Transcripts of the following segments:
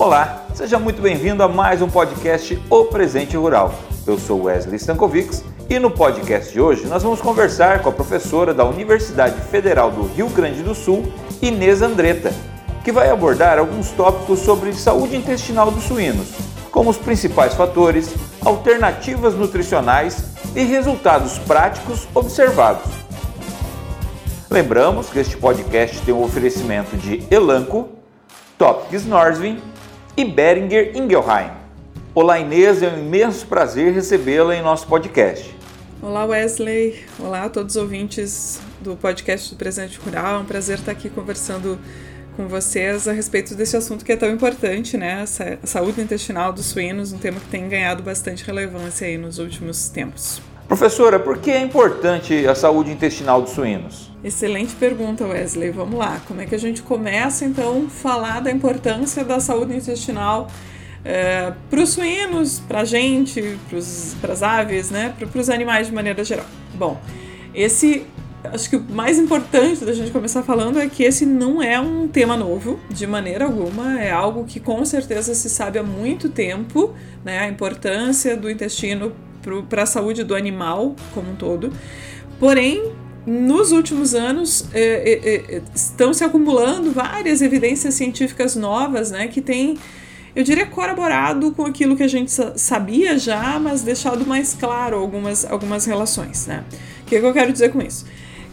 Olá, seja muito bem-vindo a mais um podcast O Presente Rural. Eu sou Wesley Stankovics e no podcast de hoje nós vamos conversar com a professora da Universidade Federal do Rio Grande do Sul, Inês Andretta, que vai abordar alguns tópicos sobre saúde intestinal dos suínos, como os principais fatores, alternativas nutricionais e resultados práticos observados. Lembramos que este podcast tem o um oferecimento de Elanco, Topics Norsvin e Beringer Ingelheim. Olá Inês, é um imenso prazer recebê-la em nosso podcast. Olá Wesley, olá a todos os ouvintes do podcast do Presente Rural. É um prazer estar aqui conversando com vocês a respeito desse assunto que é tão importante, né? A saúde intestinal dos suínos, um tema que tem ganhado bastante relevância aí nos últimos tempos. Professora, por que é importante a saúde intestinal dos suínos? Excelente pergunta, Wesley. Vamos lá. Como é que a gente começa então a falar da importância da saúde intestinal é, para os suínos, para a gente, para as aves, né? para os animais de maneira geral? Bom, esse acho que o mais importante da gente começar falando é que esse não é um tema novo, de maneira alguma, é algo que com certeza se sabe há muito tempo, né, a importância do intestino para a saúde do animal como um todo. Porém, nos últimos anos é, é, é, estão se acumulando várias evidências científicas novas, né, que têm, eu diria, corroborado com aquilo que a gente sabia já, mas deixado mais claro algumas, algumas relações, né. O que, que eu quero dizer com isso?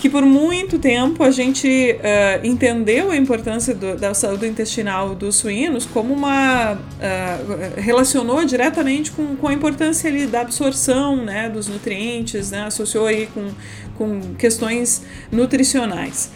Que por muito tempo a gente uh, entendeu a importância do, da saúde intestinal dos suínos como uma. Uh, relacionou diretamente com, com a importância ali, da absorção né, dos nutrientes, né, associou aí com, com questões nutricionais.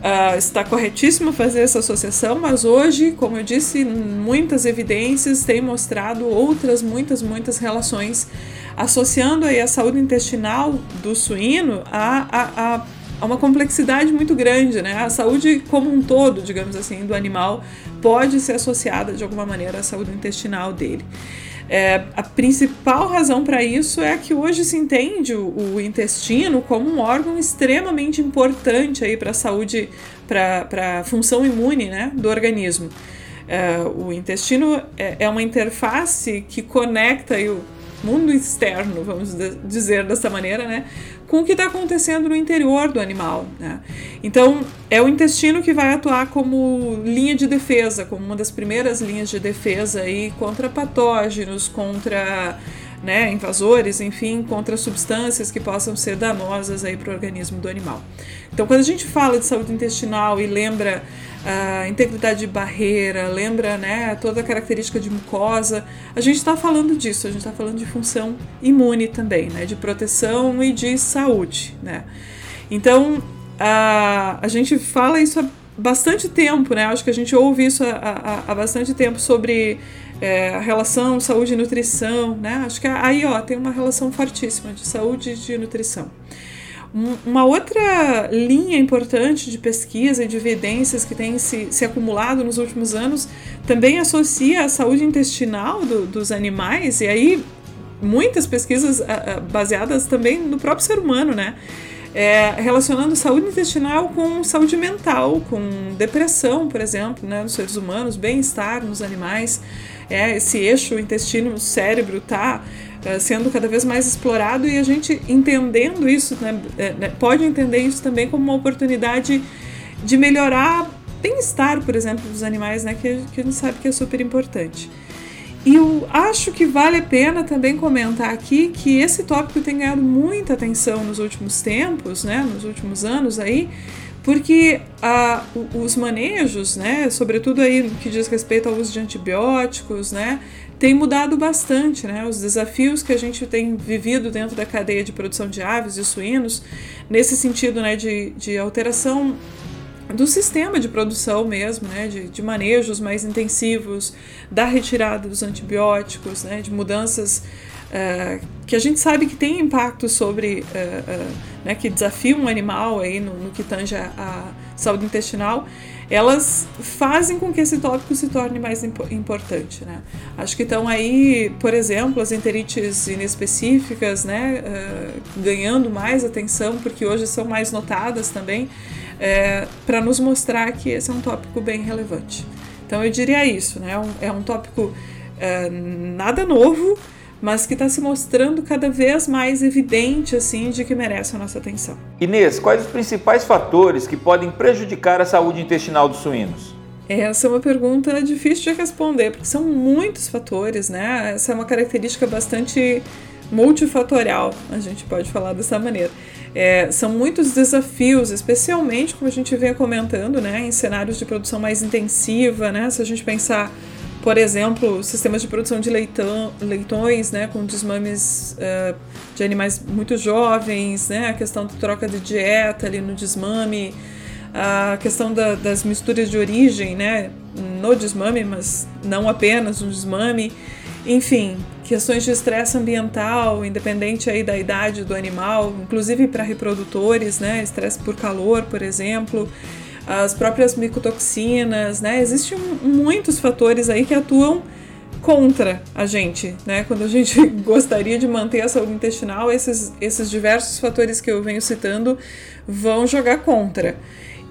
Uh, está corretíssimo fazer essa associação, mas hoje, como eu disse, muitas evidências têm mostrado outras, muitas, muitas relações associando aí a saúde intestinal do suíno a, a, a há uma complexidade muito grande, né? A saúde como um todo, digamos assim, do animal pode ser associada de alguma maneira à saúde intestinal dele. É, a principal razão para isso é que hoje se entende o, o, intestino como um órgão extremamente importante aí para a saúde, para a função imune né, do organismo. É, o intestino é, é, uma interface que conecta o mundo externo, vamos dizer dessa maneira, né, com o que está acontecendo no interior do animal. Né? Então, é o intestino que vai atuar como linha de defesa, como uma das primeiras linhas de defesa aí contra patógenos, contra né, invasores, enfim, contra substâncias que possam ser danosas aí para o organismo do animal. Então, quando a gente fala de saúde intestinal e lembra a integridade de barreira, lembra né, toda a característica de mucosa. A gente está falando disso, a gente está falando de função imune também, né, de proteção e de saúde. Né. Então, a, a gente fala isso há bastante tempo, né? Acho que a gente ouve isso há, há, há bastante tempo sobre é, a relação saúde e nutrição, né? Acho que aí ó, tem uma relação fortíssima de saúde e de nutrição. Uma outra linha importante de pesquisa e de evidências que tem se, se acumulado nos últimos anos também associa a saúde intestinal do, dos animais, e aí muitas pesquisas baseadas também no próprio ser humano, né? É, relacionando saúde intestinal com saúde mental, com depressão, por exemplo, né, nos seres humanos, bem-estar nos animais. É, esse eixo intestino-cérebro está é, sendo cada vez mais explorado e a gente entendendo isso, né, é, pode entender isso também como uma oportunidade de melhorar bem-estar, por exemplo, dos animais, né, que, que a gente sabe que é super importante. E eu acho que vale a pena também comentar aqui que esse tópico tem ganhado muita atenção nos últimos tempos, né, nos últimos anos aí, porque ah, os manejos, né, sobretudo aí no que diz respeito ao uso de antibióticos, né, tem mudado bastante, né? Os desafios que a gente tem vivido dentro da cadeia de produção de aves e suínos, nesse sentido, né, de, de alteração do sistema de produção mesmo, né, de, de manejos mais intensivos, da retirada dos antibióticos, né, de mudanças uh, que a gente sabe que tem impacto sobre, uh, uh, né, que desafiam um animal aí no, no que tange a, a saúde intestinal elas fazem com que esse tópico se torne mais impo importante, né? Acho que estão aí, por exemplo, as enterites inespecíficas, né, ganhando mais atenção, porque hoje são mais notadas também, é, para nos mostrar que esse é um tópico bem relevante. Então eu diria isso, né? É um, é tópico é, nada novo, mas que está se mostrando cada vez mais evidente assim de que merece a nossa atenção. Inês, quais os principais fatores que podem prejudicar a saúde intestinal dos suínos? Essa é uma pergunta difícil de responder, porque são muitos fatores, né? Essa é uma característica bastante multifatorial, a gente pode falar dessa maneira. É, são muitos desafios, especialmente como a gente vem comentando, né, em cenários de produção mais intensiva, né? Se a gente pensar por exemplo, sistemas de produção de leitão, leitões, né, com desmames uh, de animais muito jovens, né, a questão da troca de dieta ali no desmame, a questão da, das misturas de origem, né, no desmame, mas não apenas no desmame, enfim, questões de estresse ambiental, independente aí da idade do animal, inclusive para reprodutores, né, estresse por calor, por exemplo, as próprias micotoxinas, né? Existem muitos fatores aí que atuam contra a gente, né? Quando a gente gostaria de manter a saúde intestinal, esses, esses diversos fatores que eu venho citando vão jogar contra.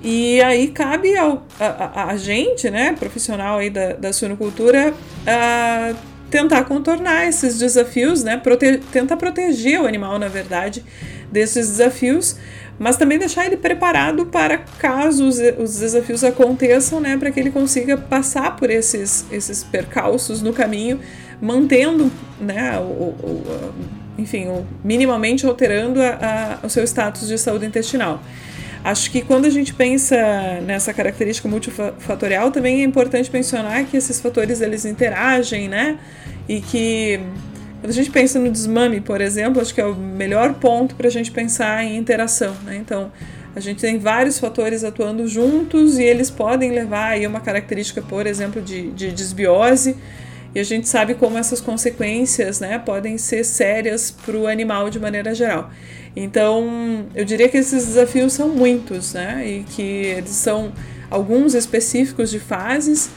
E aí cabe ao, a, a, a gente, né, profissional aí da, da suinocultura, a tentar contornar esses desafios, né, prote tentar proteger o animal, na verdade, desses desafios, mas também deixar ele preparado para caso os, os desafios aconteçam, né, para que ele consiga passar por esses, esses percalços no caminho, mantendo, né, o, o, enfim, o, minimamente alterando a, a, o seu status de saúde intestinal. Acho que quando a gente pensa nessa característica multifatorial, também é importante mencionar que esses fatores eles interagem, né? E que quando a gente pensa no desmame, por exemplo, acho que é o melhor ponto para a gente pensar em interação. Né? Então, a gente tem vários fatores atuando juntos e eles podem levar aí uma característica, por exemplo, de, de desbiose. E a gente sabe como essas consequências né, podem ser sérias para o animal de maneira geral. Então, eu diria que esses desafios são muitos, né? E que eles são alguns específicos de fases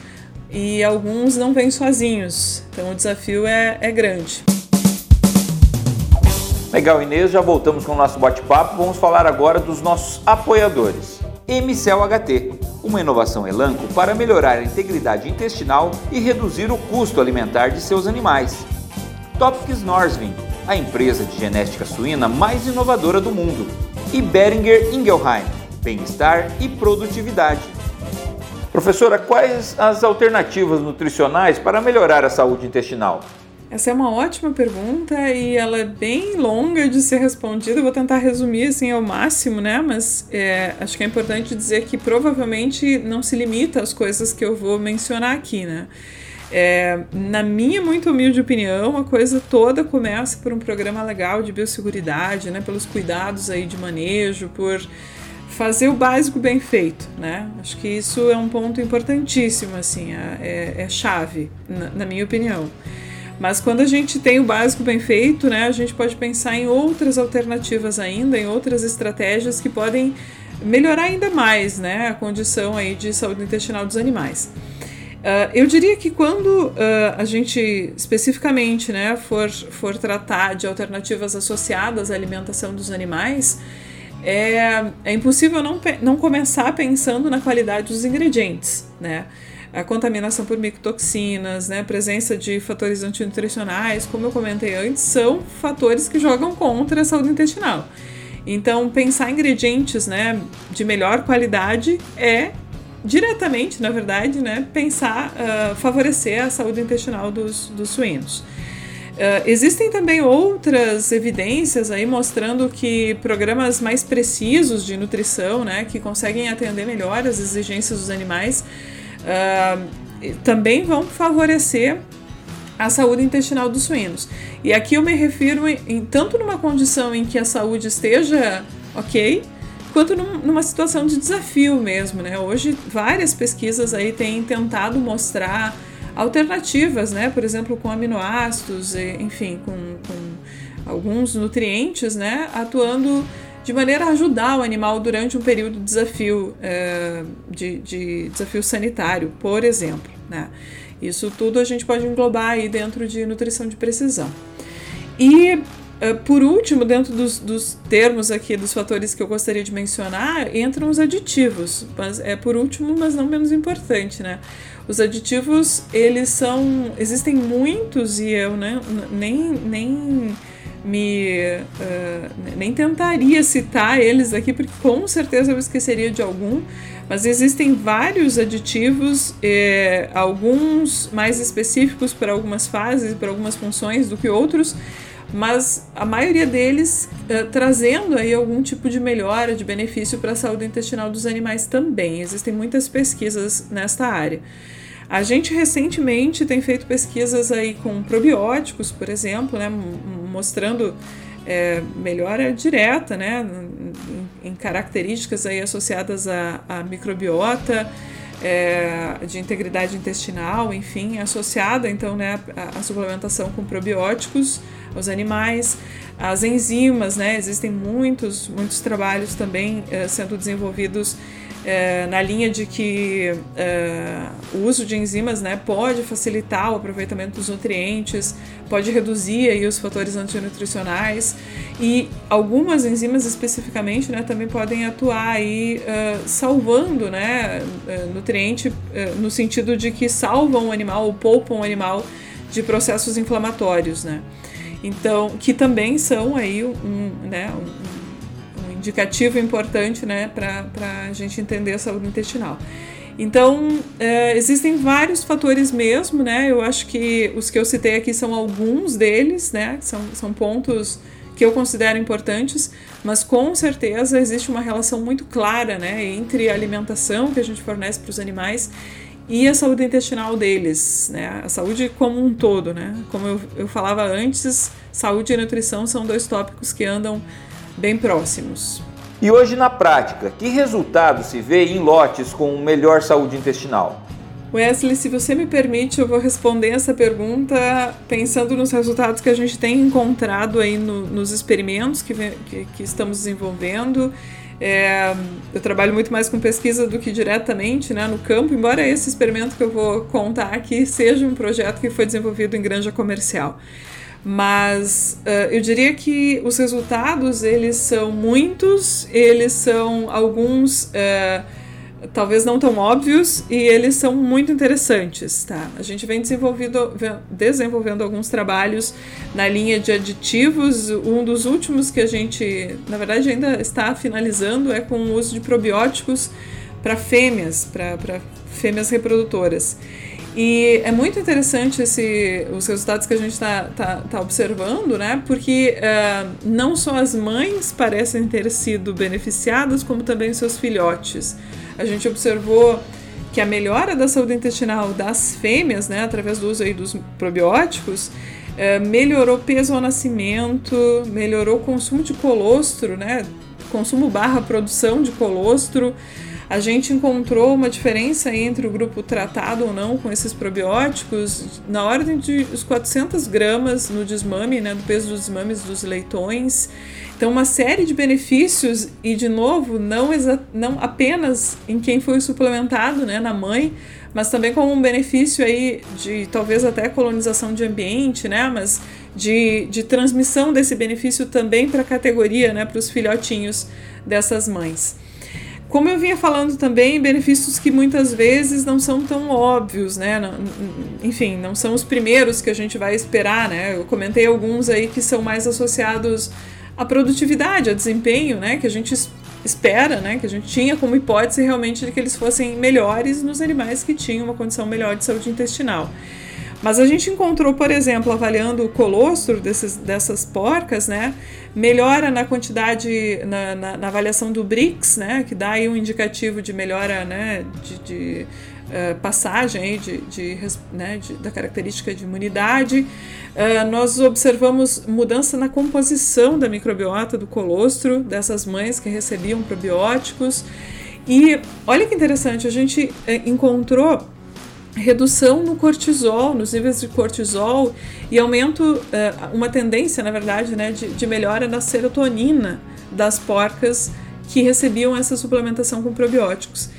e alguns não vêm sozinhos. Então, o desafio é, é grande. Legal, Inês, já voltamos com o nosso bate-papo. Vamos falar agora dos nossos apoiadores. MCEL HT, uma inovação Elanco para melhorar a integridade intestinal e reduzir o custo alimentar de seus animais. Topics Norsvin, a empresa de genética suína mais inovadora do mundo. E Beringer Ingelheim, bem-estar e produtividade. Professora, quais as alternativas nutricionais para melhorar a saúde intestinal? Essa é uma ótima pergunta e ela é bem longa de ser respondida. Eu vou tentar resumir assim ao máximo, né? Mas é, acho que é importante dizer que provavelmente não se limita às coisas que eu vou mencionar aqui, né? É, na minha muito humilde opinião, a coisa toda começa por um programa legal de biosseguridade, né? Pelos cuidados aí de manejo, por fazer o básico bem feito, né? Acho que isso é um ponto importantíssimo, assim, é, é, é chave, na, na minha opinião. Mas quando a gente tem o básico bem feito, né, a gente pode pensar em outras alternativas ainda, em outras estratégias que podem melhorar ainda mais né, a condição aí de saúde intestinal dos animais. Uh, eu diria que quando uh, a gente especificamente né, for, for tratar de alternativas associadas à alimentação dos animais, é, é impossível não, não começar pensando na qualidade dos ingredientes. Né? a contaminação por micotoxinas, né, a presença de fatores antinutricionais, como eu comentei antes, são fatores que jogam contra a saúde intestinal. Então, pensar em ingredientes né, de melhor qualidade é diretamente, na verdade, né, pensar, uh, favorecer a saúde intestinal dos, dos suínos. Uh, existem também outras evidências aí mostrando que programas mais precisos de nutrição, né, que conseguem atender melhor as exigências dos animais, uh, também vão favorecer a saúde intestinal dos suínos. E aqui eu me refiro em, tanto numa condição em que a saúde esteja ok, quanto num, numa situação de desafio mesmo, né? Hoje várias pesquisas aí têm tentado mostrar alternativas, né? Por exemplo, com aminoácidos, enfim, com, com alguns nutrientes, né? Atuando de maneira a ajudar o animal durante um período de desafio, é, de, de, desafio sanitário, por exemplo. Né? Isso tudo a gente pode englobar aí dentro de nutrição de precisão. E uh, por último, dentro dos, dos, termos aqui, dos fatores que eu gostaria de mencionar, entram os aditivos. Mas é por último, mas não menos importante, né? Os aditivos, eles são. Existem muitos e eu né, nem. nem me uh, nem tentaria citar eles aqui porque com certeza eu esqueceria de algum mas existem vários aditivos, eh, alguns mais específicos para algumas fases, para algumas funções do que outros, mas a maioria deles eh, trazendo aí algum tipo de melhora, de benefício para a saúde intestinal dos animais também. Existem muitas pesquisas nesta área. A gente recentemente tem feito pesquisas aí com probióticos, por exemplo, né, mostrando é, melhora direta, né, em, em, características aí associadas à, à microbiota, é, de integridade intestinal, enfim, associada então né, à, à suplementação com probióticos aos animais, as enzimas, né, existem muitos, muitos trabalhos também é, sendo desenvolvidos é, na linha de que é, o uso de enzimas né, pode facilitar o aproveitamento dos nutrientes, pode reduzir aí, os fatores antinutricionais e algumas enzimas especificamente né, também podem atuar aí, uh, salvando né, nutriente no sentido de que salvam o animal ou poupam o animal de processos inflamatórios. Né? Então, que também são aí um, né, um indicativo importante né, para a gente entender a saúde intestinal. Então, é, existem vários fatores mesmo, né? Eu acho que os que eu citei aqui são alguns deles, né? São, são pontos que eu considero importantes, mas com certeza existe uma relação muito clara, né? Entre a alimentação que a gente fornece para os animais e a saúde intestinal deles, né? A saúde como um todo, né? Como eu, eu falava antes, saúde e nutrição são dois tópicos que andam bem próximos. E hoje na prática, que resultado se vê em lotes com melhor saúde intestinal? Wesley, se você me permite, eu vou responder essa pergunta pensando nos resultados que a gente tem encontrado aí no, nos experimentos que, que, que estamos desenvolvendo. É, eu trabalho muito mais com pesquisa do que diretamente né, no campo, embora esse experimento que eu vou contar aqui seja um projeto que foi desenvolvido em granja comercial. Mas uh, eu diria que os resultados eles são muitos, eles são alguns uh, talvez não tão óbvios e eles são muito interessantes, tá? A gente vem desenvolvendo, desenvolvendo alguns trabalhos na linha de aditivos. Um dos últimos que a gente, na verdade, ainda está finalizando é com o uso de probióticos para fêmeas, para fêmeas reprodutoras. E é muito interessante esse, os resultados que a gente está tá, tá observando, né? Porque uh, não só as mães parecem ter sido beneficiadas, como também seus filhotes. A gente observou que a melhora da saúde intestinal das fêmeas, né, através do uso aí dos probióticos, uh, melhorou peso ao nascimento, melhorou o consumo de colostro, né? Consumo barra produção de colostro a gente encontrou uma diferença entre o grupo tratado ou não com esses probióticos na ordem de os 400 gramas no desmame, né, do peso dos desmames dos leitões. Então, uma série de benefícios, e de novo, não, não apenas em quem foi suplementado, né, na mãe, mas também como um benefício aí de talvez até colonização de ambiente, né, mas de, de transmissão desse benefício também para a categoria, né, para os filhotinhos dessas mães. Como eu vinha falando também, benefícios que muitas vezes não são tão óbvios, né? enfim, não são os primeiros que a gente vai esperar, né? Eu comentei alguns aí que são mais associados à produtividade, a desempenho, né? Que a gente espera, né? Que a gente tinha como hipótese realmente de que eles fossem melhores nos animais que tinham uma condição melhor de saúde intestinal. Mas a gente encontrou, por exemplo, avaliando o colostro desses, dessas porcas, né? Melhora na quantidade, na, na, na avaliação do BRICS, né? Que dá aí um indicativo de melhora, né? De, de uh, passagem de, de, né? De, da característica de imunidade. Uh, nós observamos mudança na composição da microbiota do colostro dessas mães que recebiam probióticos. E olha que interessante, a gente eh, encontrou redução no cortisol, nos níveis de cortisol e aumento, eh, uma tendência, na verdade, né, de, de melhora na serotonina das porcas que recebiam essa suplementação com probióticos.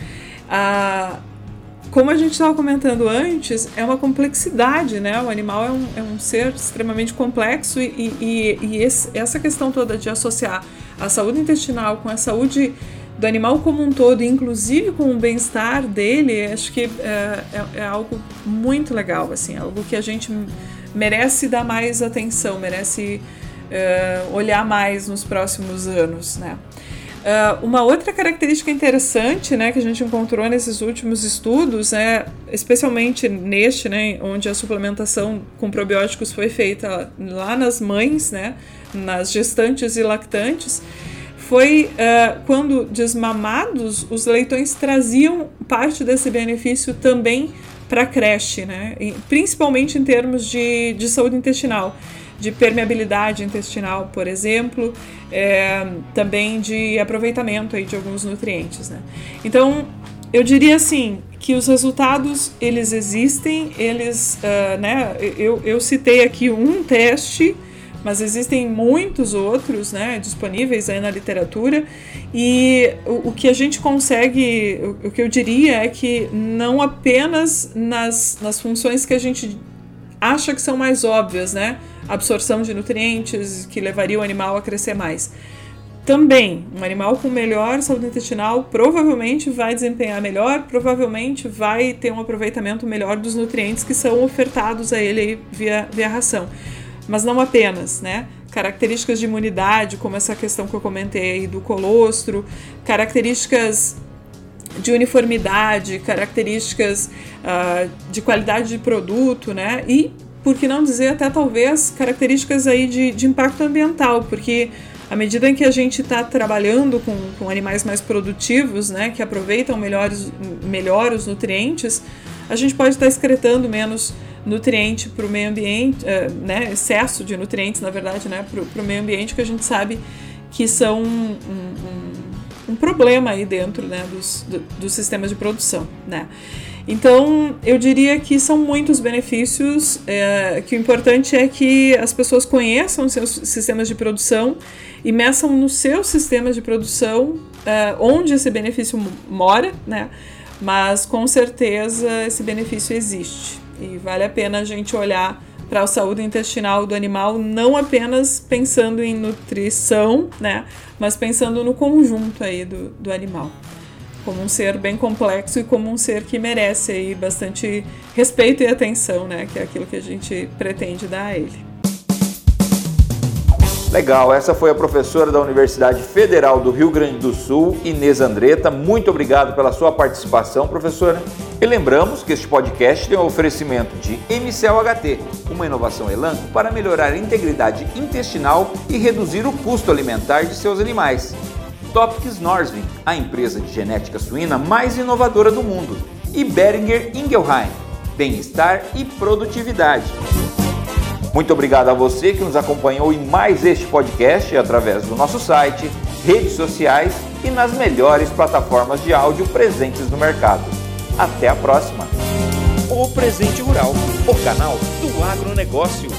Como a gente estava comentando antes, é uma complexidade, né? O animal é um, é um ser extremamente complexo e, e, e esse, essa questão toda de associar a saúde intestinal com a saúde do animal como um todo, inclusive com o bem-estar dele, acho que é, é, é, algo muito legal, assim, algo que a gente merece dar mais atenção, merece é, olhar mais nos próximos anos, né? Uh, uma outra característica interessante né, que a gente encontrou nesses últimos estudos, é, especialmente neste, né, onde a suplementação com probióticos foi feita lá nas mães, né, nas gestantes e lactantes, foi uh, quando desmamados, os leitões traziam parte desse benefício também para a creche, né, principalmente em termos de, de saúde intestinal de permeabilidade intestinal, por exemplo, é, também de aproveitamento aí de alguns nutrientes. Né? Então, eu diria assim que os resultados eles existem, eles, uh, né? Eu, eu citei aqui um teste, mas existem muitos outros, né? Disponíveis aí na literatura e o, o que a gente consegue, o, o, que eu diria é que não apenas nas, nas funções que a gente acha que são mais óbvias, né? Absorção de nutrientes que levaria o animal a crescer mais. Também, um animal com melhor saúde intestinal provavelmente vai desempenhar melhor, provavelmente vai ter um aproveitamento melhor dos nutrientes que são ofertados a ele via, via ração. Mas não apenas, né? Características de imunidade, como essa questão que eu comentei aí do colostro, características de uniformidade, características uh, de qualidade de produto, né? E, por que não dizer, até talvez características aí de, de impacto ambiental, porque à medida em que a gente está trabalhando com, com animais mais produtivos, né, que aproveitam melhores, melhor os nutrientes, a gente pode estar tá excretando menos nutriente para o meio ambiente, uh, né, excesso de nutrientes, na verdade, né, para o meio ambiente, que a gente sabe que são um, um, um problema aí dentro né, dos, do, dos sistemas de produção. Né? Então, eu diria que são muitos benefícios, é, que o importante é que as pessoas conheçam seus sistemas de produção e meçam nos seus sistemas de produção é, onde esse benefício mora, né? mas com certeza esse benefício existe e vale a pena a gente olhar para a saúde intestinal do animal, não apenas pensando em nutrição, né, mas pensando no conjunto aí do, do animal. Como um ser bem complexo e como um ser que merece aí bastante respeito e atenção, né, que é aquilo que a gente pretende dar a ele. Legal, essa foi a professora da Universidade Federal do Rio Grande do Sul, Inês Andreta. Muito obrigado pela sua participação, professora. E lembramos que este podcast tem um oferecimento de MCL HT, uma inovação Elanco para melhorar a integridade intestinal e reduzir o custo alimentar de seus animais. Topics Norsvin, a empresa de genética suína mais inovadora do mundo. E Beringer Ingelheim, bem-estar e produtividade. Muito obrigado a você que nos acompanhou em mais este podcast através do nosso site, redes sociais e nas melhores plataformas de áudio presentes no mercado. Até a próxima! O Presente Rural, o canal do agronegócio.